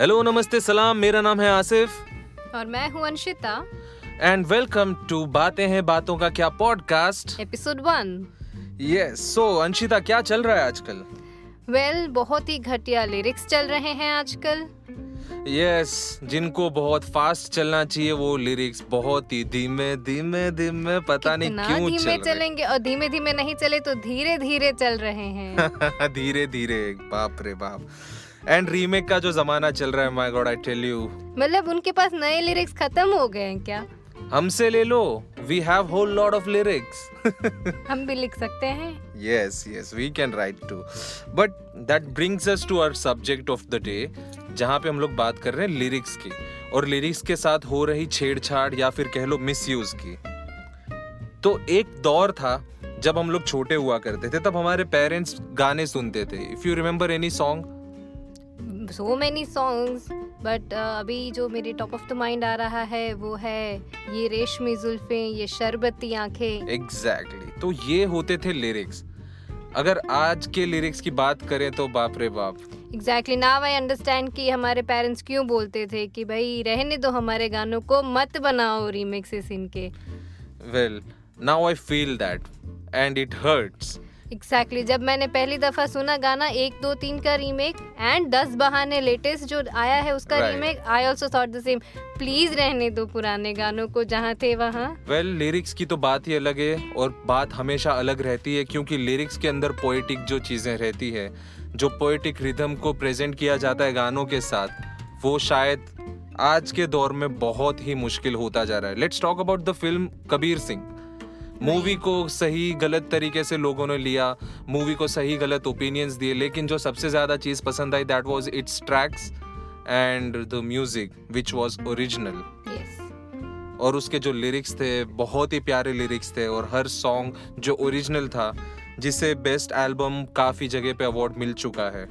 Hello नमस्ते सलाम मेरा नाम है आसिफ। और मैं हूँ अंशिता। एंड वेलकम टू बातें हैं बातों का क्या podcast episode one yes so Anshita क्या चल रहा है आजकल? वेल well, बहुत ही घटिया लिरिक्स चल रहे हैं आजकल। यस yes, जिनको बहुत फास्ट चलना चाहिए वो लिरिक्स बहुत ही धीमे धीमे धीमे पता नहीं क्यों धीमे चल चलेंगे और धीमे धीमे नहीं चले तो धीरे धीरे चल रहे हैं। धीरे धीरे बाप रे बाप। एंड रीमेक का जो जमाना चल रहा है my God I tell you मतलब उनके पास नए लिरिक्स खत्म हो गए हैं क्या? हमसे ले लो we have whole lot of lyrics हम भी लिख सकते हैं। Yes yes we can write too but that brings us to our subject of the day जहाँ पे हम लोग बात कर रहे हैं लिरिक्स की। और लिरिक्स के साथ हो रही छेड़छाड़ या फिर कह लो मिसयूज की। तो एक दौर था जब हम लोग छोटे हुआ करते थे तब हमारे पेरेंट्स गाने सुनते थे। If you remember any song so many songs but अभी जो मेरे टॉप ऑफ़ द माइंड आ रहा है वो है ये रेशमी जुल्फे ये शरबती आँखें। Exactly exactly. तो ये होते थे लिरिक्स अगर आज के लिरिक्स की बात करें तो बाप रे बाप। एग्जैक्टली नाउ आई अंडरस्टैंड कि हमारे पेरेंट्स क्यों बोलते थे कि भाई रहने दो हमारे गानों को मत बनाओ रीमिक्सेस इनके। Well now I feel that and it hurts exactly exactly. जब मैंने पहली दफ़ा सुना गाना एक दो तीन का रीमेक एंड दस बहाने लेटेस्ट जो आया है उसका right. Remake I also thought the same please रहने दो पुराने गानों को जहाँ थे वहाँ वेल लिरिक्स की तो बात ही अलग है और बात हमेशा अलग रहती है क्योंकि लिरिक्स के अंदर पोएटिक जो चीज़ें रहती है जो पोएटिक रिदम को प्रेजेंट किया जाता है गानों के साथ वो शायद आज के दौर में बहुत ही मुश्किल होता जा रहा है let's talk about the film Kabir Singh movie को सही गलत तरीके से लोगों ने लिया मूवी को सही गलत ओपिनियंस दिए लेकिन जो सबसे ज़्यादा चीज़ पसंद आई that was its tracks and the music which was original और उसके जो लिरिक्स थे बहुत ही प्यारे लिरिक्स थे और हर सॉन्ग जो ओरिजिनल था जिसे बेस्ट एल्बम काफ़ी जगह पे अवार्ड मिल चुका है।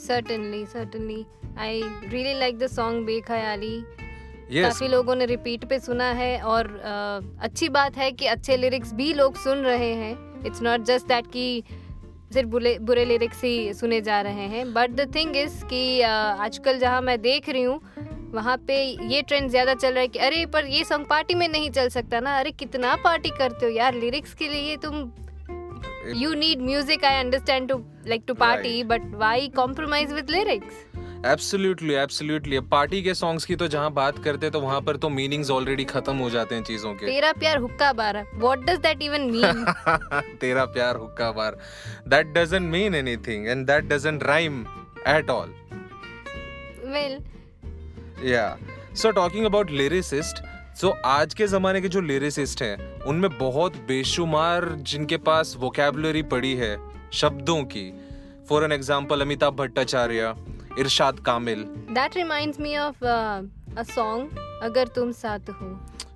Certainly certainly. I really like the song बेखयाली yes. काफ़ी लोगों ने रिपीट पे सुना है और uh, अच्छी बात है कि अच्छे लिरिक्स भी लोग सुन रहे हैं। इट्स नॉट जस्ट दैट कि सिर्फ़ बुरे बुरे लिरिक्स ही सुने जा रहे हैं। बट द थिंग इज़ कि आजकल जहाँ मैं देख रही हूँ वहाँ पे ये ट्रेंड ज़्यादा चल रहा है कि अरे पर ये सॉन्ग पार्टी में नहीं चल सकता ना। अरे कितना पार्टी करते हो यार लिरिक्स के लिए? तुम you need music I understand to like to party but why compromise with lyrics absolutely absolutely party के सॉन्ग्स की तो जहाँ बात करते हैं तो वहाँ पर तो मीनिंग्स ऑलरेडी खत्म हो जाते हैं चीज़ों के। तेरा प्यार hookah bar what does that even mean तेरा प्यार hookah bar. That doesn't mean anything and that doesn't rhyme at all well yeah so talking about lyricist so आज के जमाने के जो लिरिसिस्ट हैं उनमें बहुत बेशुमार जिनके पास वोकेबलरी पड़ी है शब्दों की। For an example Amitabh Bhattacharya Irshad Kamil. That reminds me of a song अगर तुम साथ हो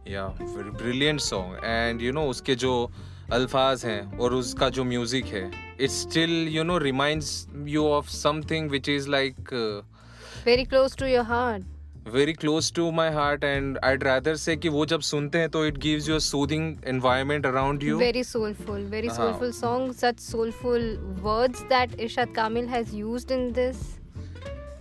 yeah brilliant song and you know उसके जो अल्फाज हैं और उसका जो म्यूज़िक है it's still you know reminds you of something which is like very close to your heart very close to my heart and I rather say कि वो जब सुनते हैं तो it gives you soothing environment around you very soulful very soulful song such soulful words that Irshad Kamil has used in this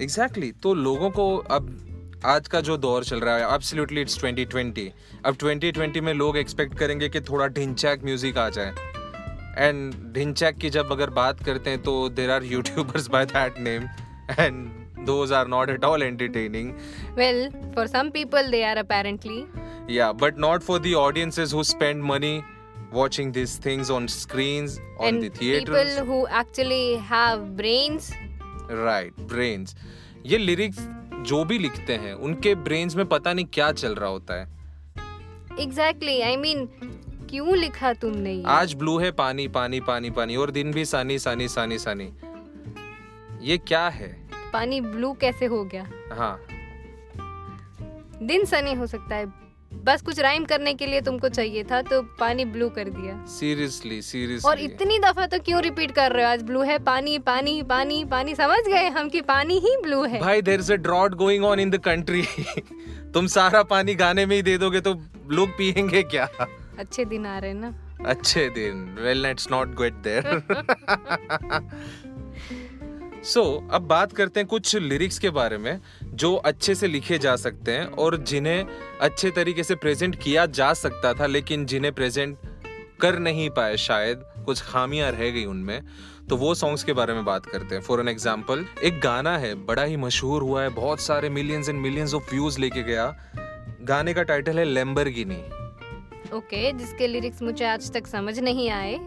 exactly exactly. तो लोगों को अब आज का जो दौर चल रहा है एब्सोल्युटली इट्स 2020 अब 2020 में लोग एक्सपेक्ट करेंगे कि थोड़ा ढिंचैक म्यूज़िक आ जाए एंड ढिंचैक की जब अगर बात करते हैं तो there are YouTubers by that name and those are not at all entertaining well for some people they are apparently yeah but not for the audiences who spend money watching these things on screens on and the theaters people who actually have brains right right, brains ये lyrics जो भी लिखते हैं उनके brains में पता नहीं क्या चल रहा होता है। एग्जैक्टली आई मीन क्यों लिखा तुमने ये? आज ब्लू है पानी पानी पानी पानी और दिन भी सानी सानी सानी सानी ये क्या है? पानी ब्लू कैसे हो गया? हाँ। दिन सनी हो सकता है बस कुछ राइम करने के लिए तुमको चाहिए था तो पानी ब्लू कर दिया। सीरियसली सीरियसली और इतनी दफ़ा तो क्यों रिपीट कर रहे हो? आज ब्लू है पानी पानी पानी पानी। समझ गए हम कि पानी ही ब्लू है। भाई there is a drought going on in the country तुम सारा पानी गाने में ही दे दोगे तो लोग पियेंगे क्या? अच्छे दिन आ रहे हैं ना। अच्छे दिन। Well let's not get there so अब बात करते हैं कुछ लिरिक्स के बारे में। जो अच्छे से लिखे जा सकते हैं और जिन्हें अच्छे तरीके से प्रेजेंट किया जा सकता था लेकिन जिन्हें प्रेजेंट कर नहीं पाए शायद कुछ खामियाँ रह गई उनमें। तो वो सॉन्ग्स के बारे में बात करते हैं। फॉर एन एग्ज़ाम्पल एक गाना है बड़ा ही मशहूर हुआ है बहुत सारे millions and millions of views लेके गया। गाने का टाइटल है लेम्बर ओके okay, जिसके लिरिक्स मुझे आज तक समझ नहीं आए।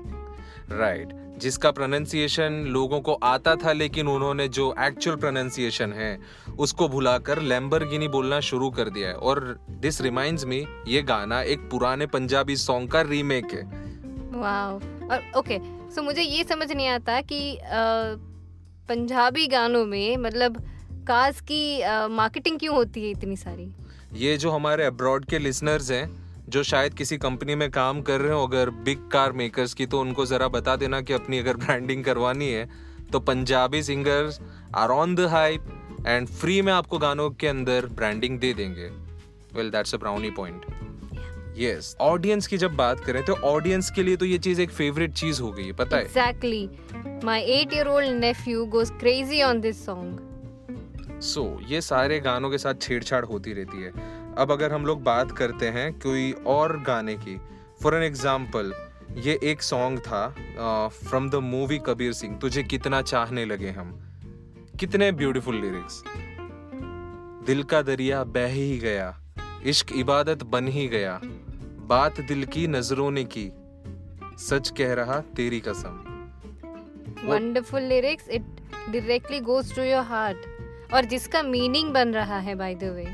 Right right. जिसका प्रोनाउंसिएशन लोगों को आता था लेकिन उन्होंने जो एक्चुअल प्रोनाउंसिएशन है उसको भुलाकर लैम्बरगिनी बोलना शुरू कर दिया है। और दिस रिमाइंड्स मी ये गाना एक पुराने पंजाबी सॉन्ग का रीमेक है। वाओ और ओके सो मुझे ये समझ नहीं आता कि आ, पंजाबी गानों में मतलब काज की मार्केटिंग क्यों होती है इतनी सारी? ये जो हमारे अब्रॉड के लिसनर्स हैं जो शायद किसी कंपनी में काम कर रहे हो अगर बिग कार मेकर्स की तो उनको ज़रा बता देना कि अपनी अगर ब्रांडिंग करवानी है तो Punjabi singers are on the hype and free में आपको गानों के अंदर ब्रांडिंग दे देंगे। Well that's a brownie point yes audience की जब बात करें तो ऑडियंस के लिए तो ये चीज़ एक फेवरेट चीज़ हो गई है पता है? Exactly my 8 year old nephew goes crazy on this song so ये सारे गानों के साथ छेड़छाड़ होती रहती है। अब अगर हम लोग बात करते हैं कोई और गाने की फॉर एन एग्ज़ाम्पल ये एक सॉन्ग था from the movie Kabir Singh तुझे कितना चाहने लगे हम? कितने ब्यूटीफुल लिरिक्स दिल का दरिया बह ही गया, इश्क इबादत बन ही गया, बात दिल की नज़रों ने की, सच कह रहा तेरी कसम। Wonderful lyrics it directly goes to your heart और जिसका मीनिंग बन रहा है बाय द वे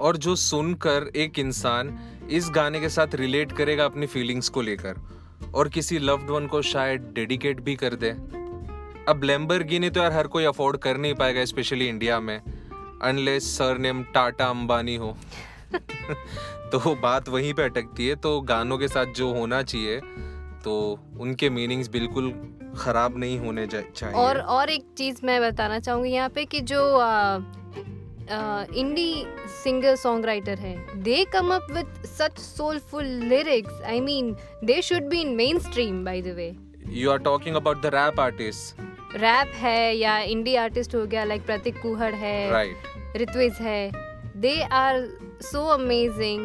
और जो सुनकर एक इंसान इस गाने के साथ रिलेट करेगा अपनी फीलिंग्स को लेकर, और किसी लव्ड वन को शायद डेडिकेट भी कर दे। अब लैम्बरगिनी तो यार हर कोई अफोर्ड कर नहीं पाएगा स्पेशली इंडिया में अनलेस सरनेम टाटा अंबानी हो। तो बात वहीं पे अटकती है तो गानों के साथ जो होना चाहिए तो उनके मीनिंग्स बिल्कुल खराब नहीं होने चाहिए। और और एक चीज़ मैं बताना चाहूँगी यहाँ पे कि जो इंडी सिंगर सॉन्ग राइटर है। They come up with such soulful lyrics I mean they should be in mainstream by the way you are talking about the rap artist rap है या इंडी आर्टिस्ट हो गया लाइक प्रतीक कुहड़ है right Ritviz है। They are so amazing.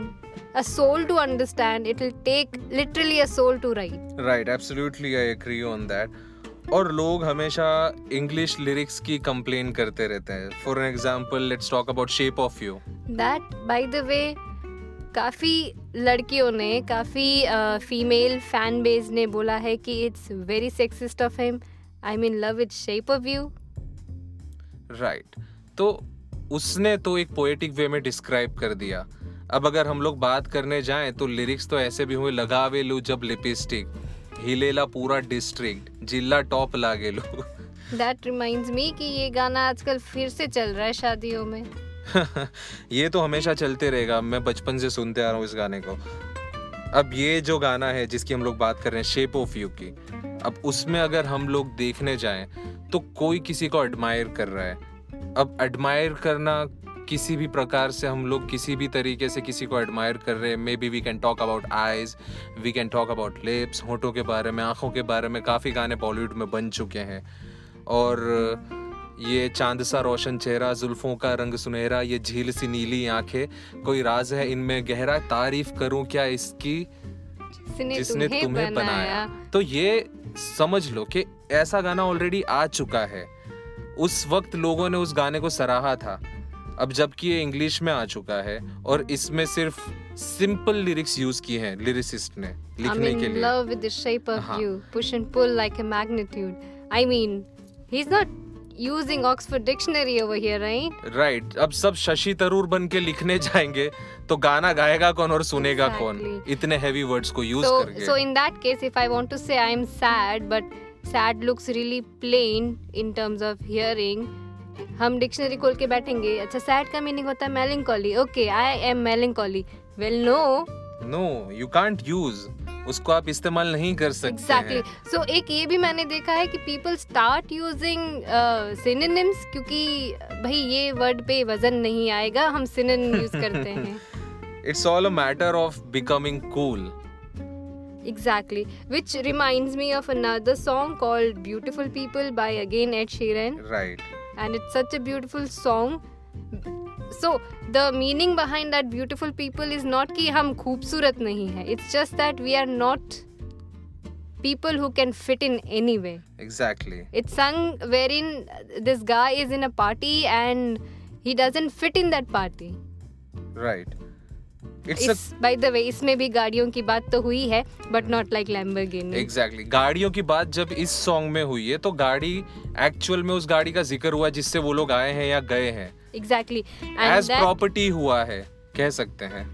A soul to understand. It will take literally a soul to write. Right absolutely i agree on that. और लोग हमेशा English lyrics की कंप्लेन करते रहते हैं। For an example let's talk about shape of you that by the way काफ़ी लड़कियों ने काफ़ी फीमेल फ़ैन बेस ने बोला है कि it's very sexist of him I mean love it shape of you right तो उसने तो एक पोएटिक वे में डिस्क्राइब कर दिया। अब अगर हम लोग बात करने जाएँ तो लिरिक्स तो ऐसे भी हुए लगावे लू जब लिपस्टिक हिलेला पूरा डिस्ट्रिक्ट जिला टॉप लो। दैट रिमाइंड्स मी कि ये गाना आजकल फिर से चल रहा है शादियों में। ये तो हमेशा चलते रहेगा मैं बचपन से सुनते आ रहा हूँ इस गाने को। अब ये जो गाना है जिसकी हम लोग बात कर रहे हैं शेप ऑफ़ यू की अब उसमें अगर हम लोग देखने जाएँ तो कोई किसी को एडमायर कर रहा है। अब एडमायर करना किसी भी प्रकार से हम लोग किसी भी तरीके से किसी को एडमायर कर रहे हैं। Maybe we can talk about eyes we can talk about lips होठों के बारे में आँखों के बारे में काफ़ी गाने बॉलीवुड में बन चुके हैं। और ये चाँद सा रोशन चेहरा जुल्फों का रंग सुनहरा ये झील सी नीली आँखें कोई राज है इनमें गहरा तारीफ़ करूँ क्या इसकी? जिसने तुम्हें, तुम्हें बनाया।, बनाया। तो ये समझ लो कि ऐसा गाना ऑलरेडी आ चुका है। उस वक्त लोगों ने उस गाने को सराहा था। अब जबकि ये इंग्लिश में आ चुका है और इसमें सिर्फ़ सिंपल लिरिक्स यूज़ की हैं लिरिसिस्ट ने लिखने के लिए। Love with the shape of you push and pull like a magnitude I mean he is not using Oxford dictionary over here right right अब सब शशि तरूर बन के लिखने जाएँगे तो गाना गाएगा कौन और सुनेगा exactly. कौन इतने हैवी वर्ड्स को यूज़ करके। So in that case if I want to say I am sad but sad looks really plain in terms of hearing हम डिक्शनरी खोल के बैठेंगे अच्छा सैड का मीनिंग होता है melancholy okay I am melancholy well no no you can't use उसको आप इस्तेमाल नहीं कर सकते एग्जैक्टली exactly. सो so, एक ये भी मैंने देखा है कि पीपल स्टार्ट यूजिंग सिनोनिम्स क्योंकि भाई ये वर्ड पे वज़न नहीं आएगा हम सिनोनिम यूज़ करते हैं it's all a matter of becoming cool Exactly. Which reminds me of another song called Beautiful People by again Ed Sheeran. Right. and it's such a beautiful song. So the meaning behind that beautiful people is not ki hum khoobsurat nahi hai. It's just that we are not people who can fit in anyway exactly. It's sung wherein this guy is in a party and he doesn't fit in that party. Right. It's by the way इसमें भी गाड़ियों की बात तो हुई है but not like Lamborghini exactly गाड़ियों की बात जब इस सॉन्ग में हुई है तो गाड़ी एक्चुअल में उस गाड़ी का ज़िक्र हुआ जिससे वो लोग आए हैं या गए हैं। एग्जैक्टली एज प्रॉपर्टी हुआ है कह सकते हैं।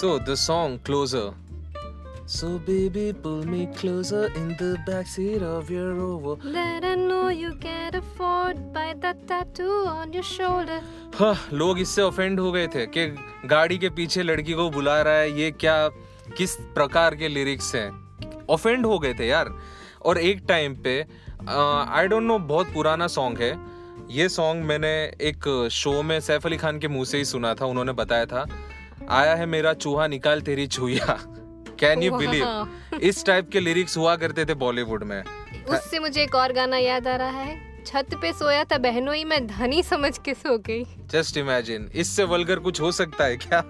So the song closer So baby, pull me closer in the backseat of your Rover. Let I know you can't afford by that tattoo on your shoulder. हाँ, लोग इससे ऑफेंड हो गए थे कि गाड़ी के पीछे लड़की को बुला रहा है ये क्या किस प्रकार के लिरिक्स हैं ऑफेंड हो गए थे यार और एक टाइम पे आई डोंट नो बहुत पुराना सॉन्ग है ये सॉन्ग मैंने एक शो में सैफ अली खान के मुँह से ही सुना था उन्होंने बताया था आया है मेरा चूहा निकाल तेरी छुइया कैन यू बिलीव इस टाइप के लिरिक्स हुआ करते थे बॉलीवुड में। उससे मुझे एक और गाना याद आ रहा है। छत पे सोया था बहनों ही मैं धनी समझ के सो गई। जस्ट इमेजिन इससे वल्गर कुछ हो सकता है क्या?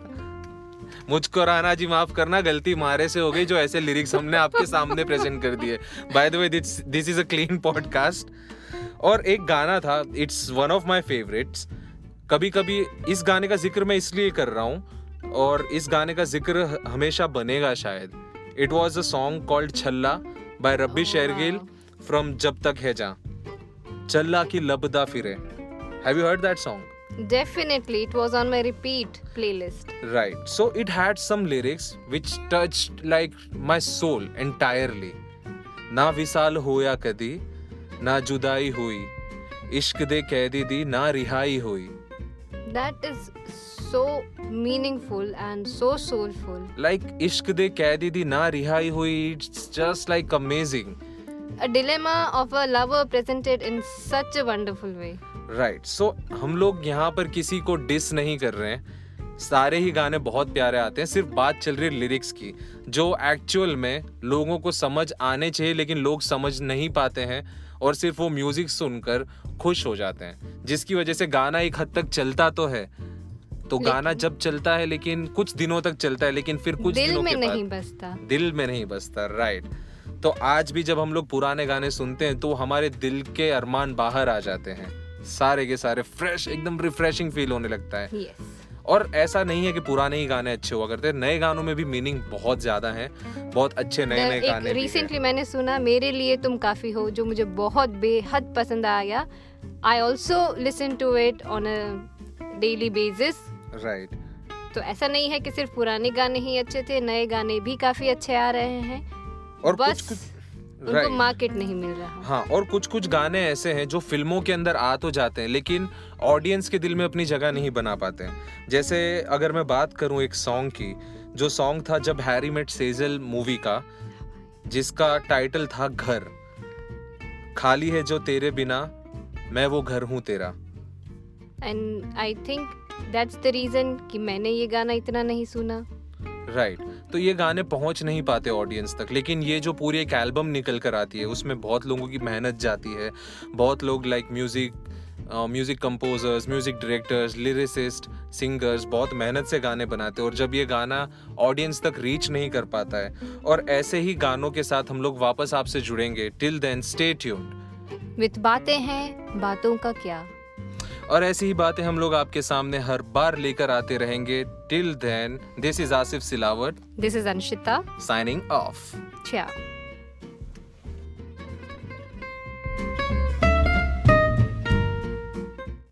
मुझको राना जी माफ़ करना गलती मारे से हो गई जो ऐसे लिरिक्स हमने आपके सामने प्रेजेंट कर दिए। By the way this is a clean podcast और एक गाना था it's one of my favourites कभी कभी इस गाने का ज़िक्र मैं इसलिए कर रहा हूँ और इस गाने का ज़िक्र हमेशा बनेगा शायद। It was a song called Challa by Rabbi Shergill from जब तक है जा चल्ला की लबदा फिरे। Have you heard that song Definitely, it was on my repeat playlist. Right. So it had some lyrics which touched like my soul entirely. ना विसाल होया कदी ना जुदाई हुई। इश्क दे कैदी दी ना रिहाई हुई। That is so meaningful and so soulful. Like इश्क दे कैदी दी ना रिहाई हुई it's just like amazing. A dilemma of a lover presented in such a wonderful way. Right right. So so, हम लोग यहाँ पर किसी को डिस नहीं कर रहे हैं सारे ही गाने बहुत प्यारे आते हैं सिर्फ़ बात चल रही है लिरिक्स की जो एक्चुअल में लोगों को समझ आने चाहिए लेकिन लोग समझ नहीं पाते हैं और सिर्फ़ वो म्यूज़िक सुनकर खुश हो जाते हैं। जिसकी वजह से गाना एक हद तक चलता तो है। तो गाना जब चलता है लेकिन कुछ दिनों तक चलता है लेकिन फिर कुछ दिल दिनों में नहीं बसता। दिल में नहीं बसता राइट तो आज भी जब हम लोग पुराने गाने सुनते हैं तो हमारे दिल के अरमान बाहर आ जाते हैं। सारे के सारे फ्रेश एकदम रिफ्रेशिंग फील होने लगता है। Yes. और ऐसा नहीं है कि पुराने ही गाने अच्छे हुआ करते नए गानों में भी मीनिंग बहुत ज़्यादा है बहुत अच्छे नए नए गाने रिसेंटली मैंने सुना मेरे लिए तुम काफ़ी हो जो मुझे बहुत बेहद पसंद आया। I also listen to it on a daily basis right तो ऐसा नहीं है कि सिर्फ़ पुराने गाने ही अच्छे थे नए गाने भी काफ़ी अच्छे आ रहे हैं। और बस। कुछ कुछ उनको मार्केट नहीं मिल रहा। हाँ और कुछ कुछ गाने ऐसे हैं जो फ़िल्मों के अंदर आ तो जाते हैं लेकिन ऑडियंस के दिल में अपनी जगह नहीं बना पाते हैं। जैसे अगर मैं बात करूँ एक सॉन्ग की जो सॉन्ग था जब हैरी मेट सेजल मूवी का जिसका टाइटल था घर। खाली है जो तेरे बिना मैं वो घर हूँ तेरा। And I think that's the reason कि मैंने ये गाना इतना नहीं सुना। Right right. तो ये गाने पहुँच नहीं पाते ऑडियंस तक। लेकिन ये जो पूरी एक एल्बम निकल कर आती है, उसमें बहुत लोगों की मेहनत जाती है। बहुत लोग like music music composers music directors lyricist singers बहुत मेहनत से गाने बनाते हैं। और जब ये गाना ऑडियंस तक रीच नहीं कर पाता है, और ऐसे ही गानों के साथ हम लोग वापस आपसे जुड़ेंगे। Till then stay tuned with बातें हैं, बातों का क्या। और ऐसी ही बातें हम लोग आपके सामने हर बार लेकर आते रहेंगे। Till then this is Asif Silawat this is Anshita signing off ciao.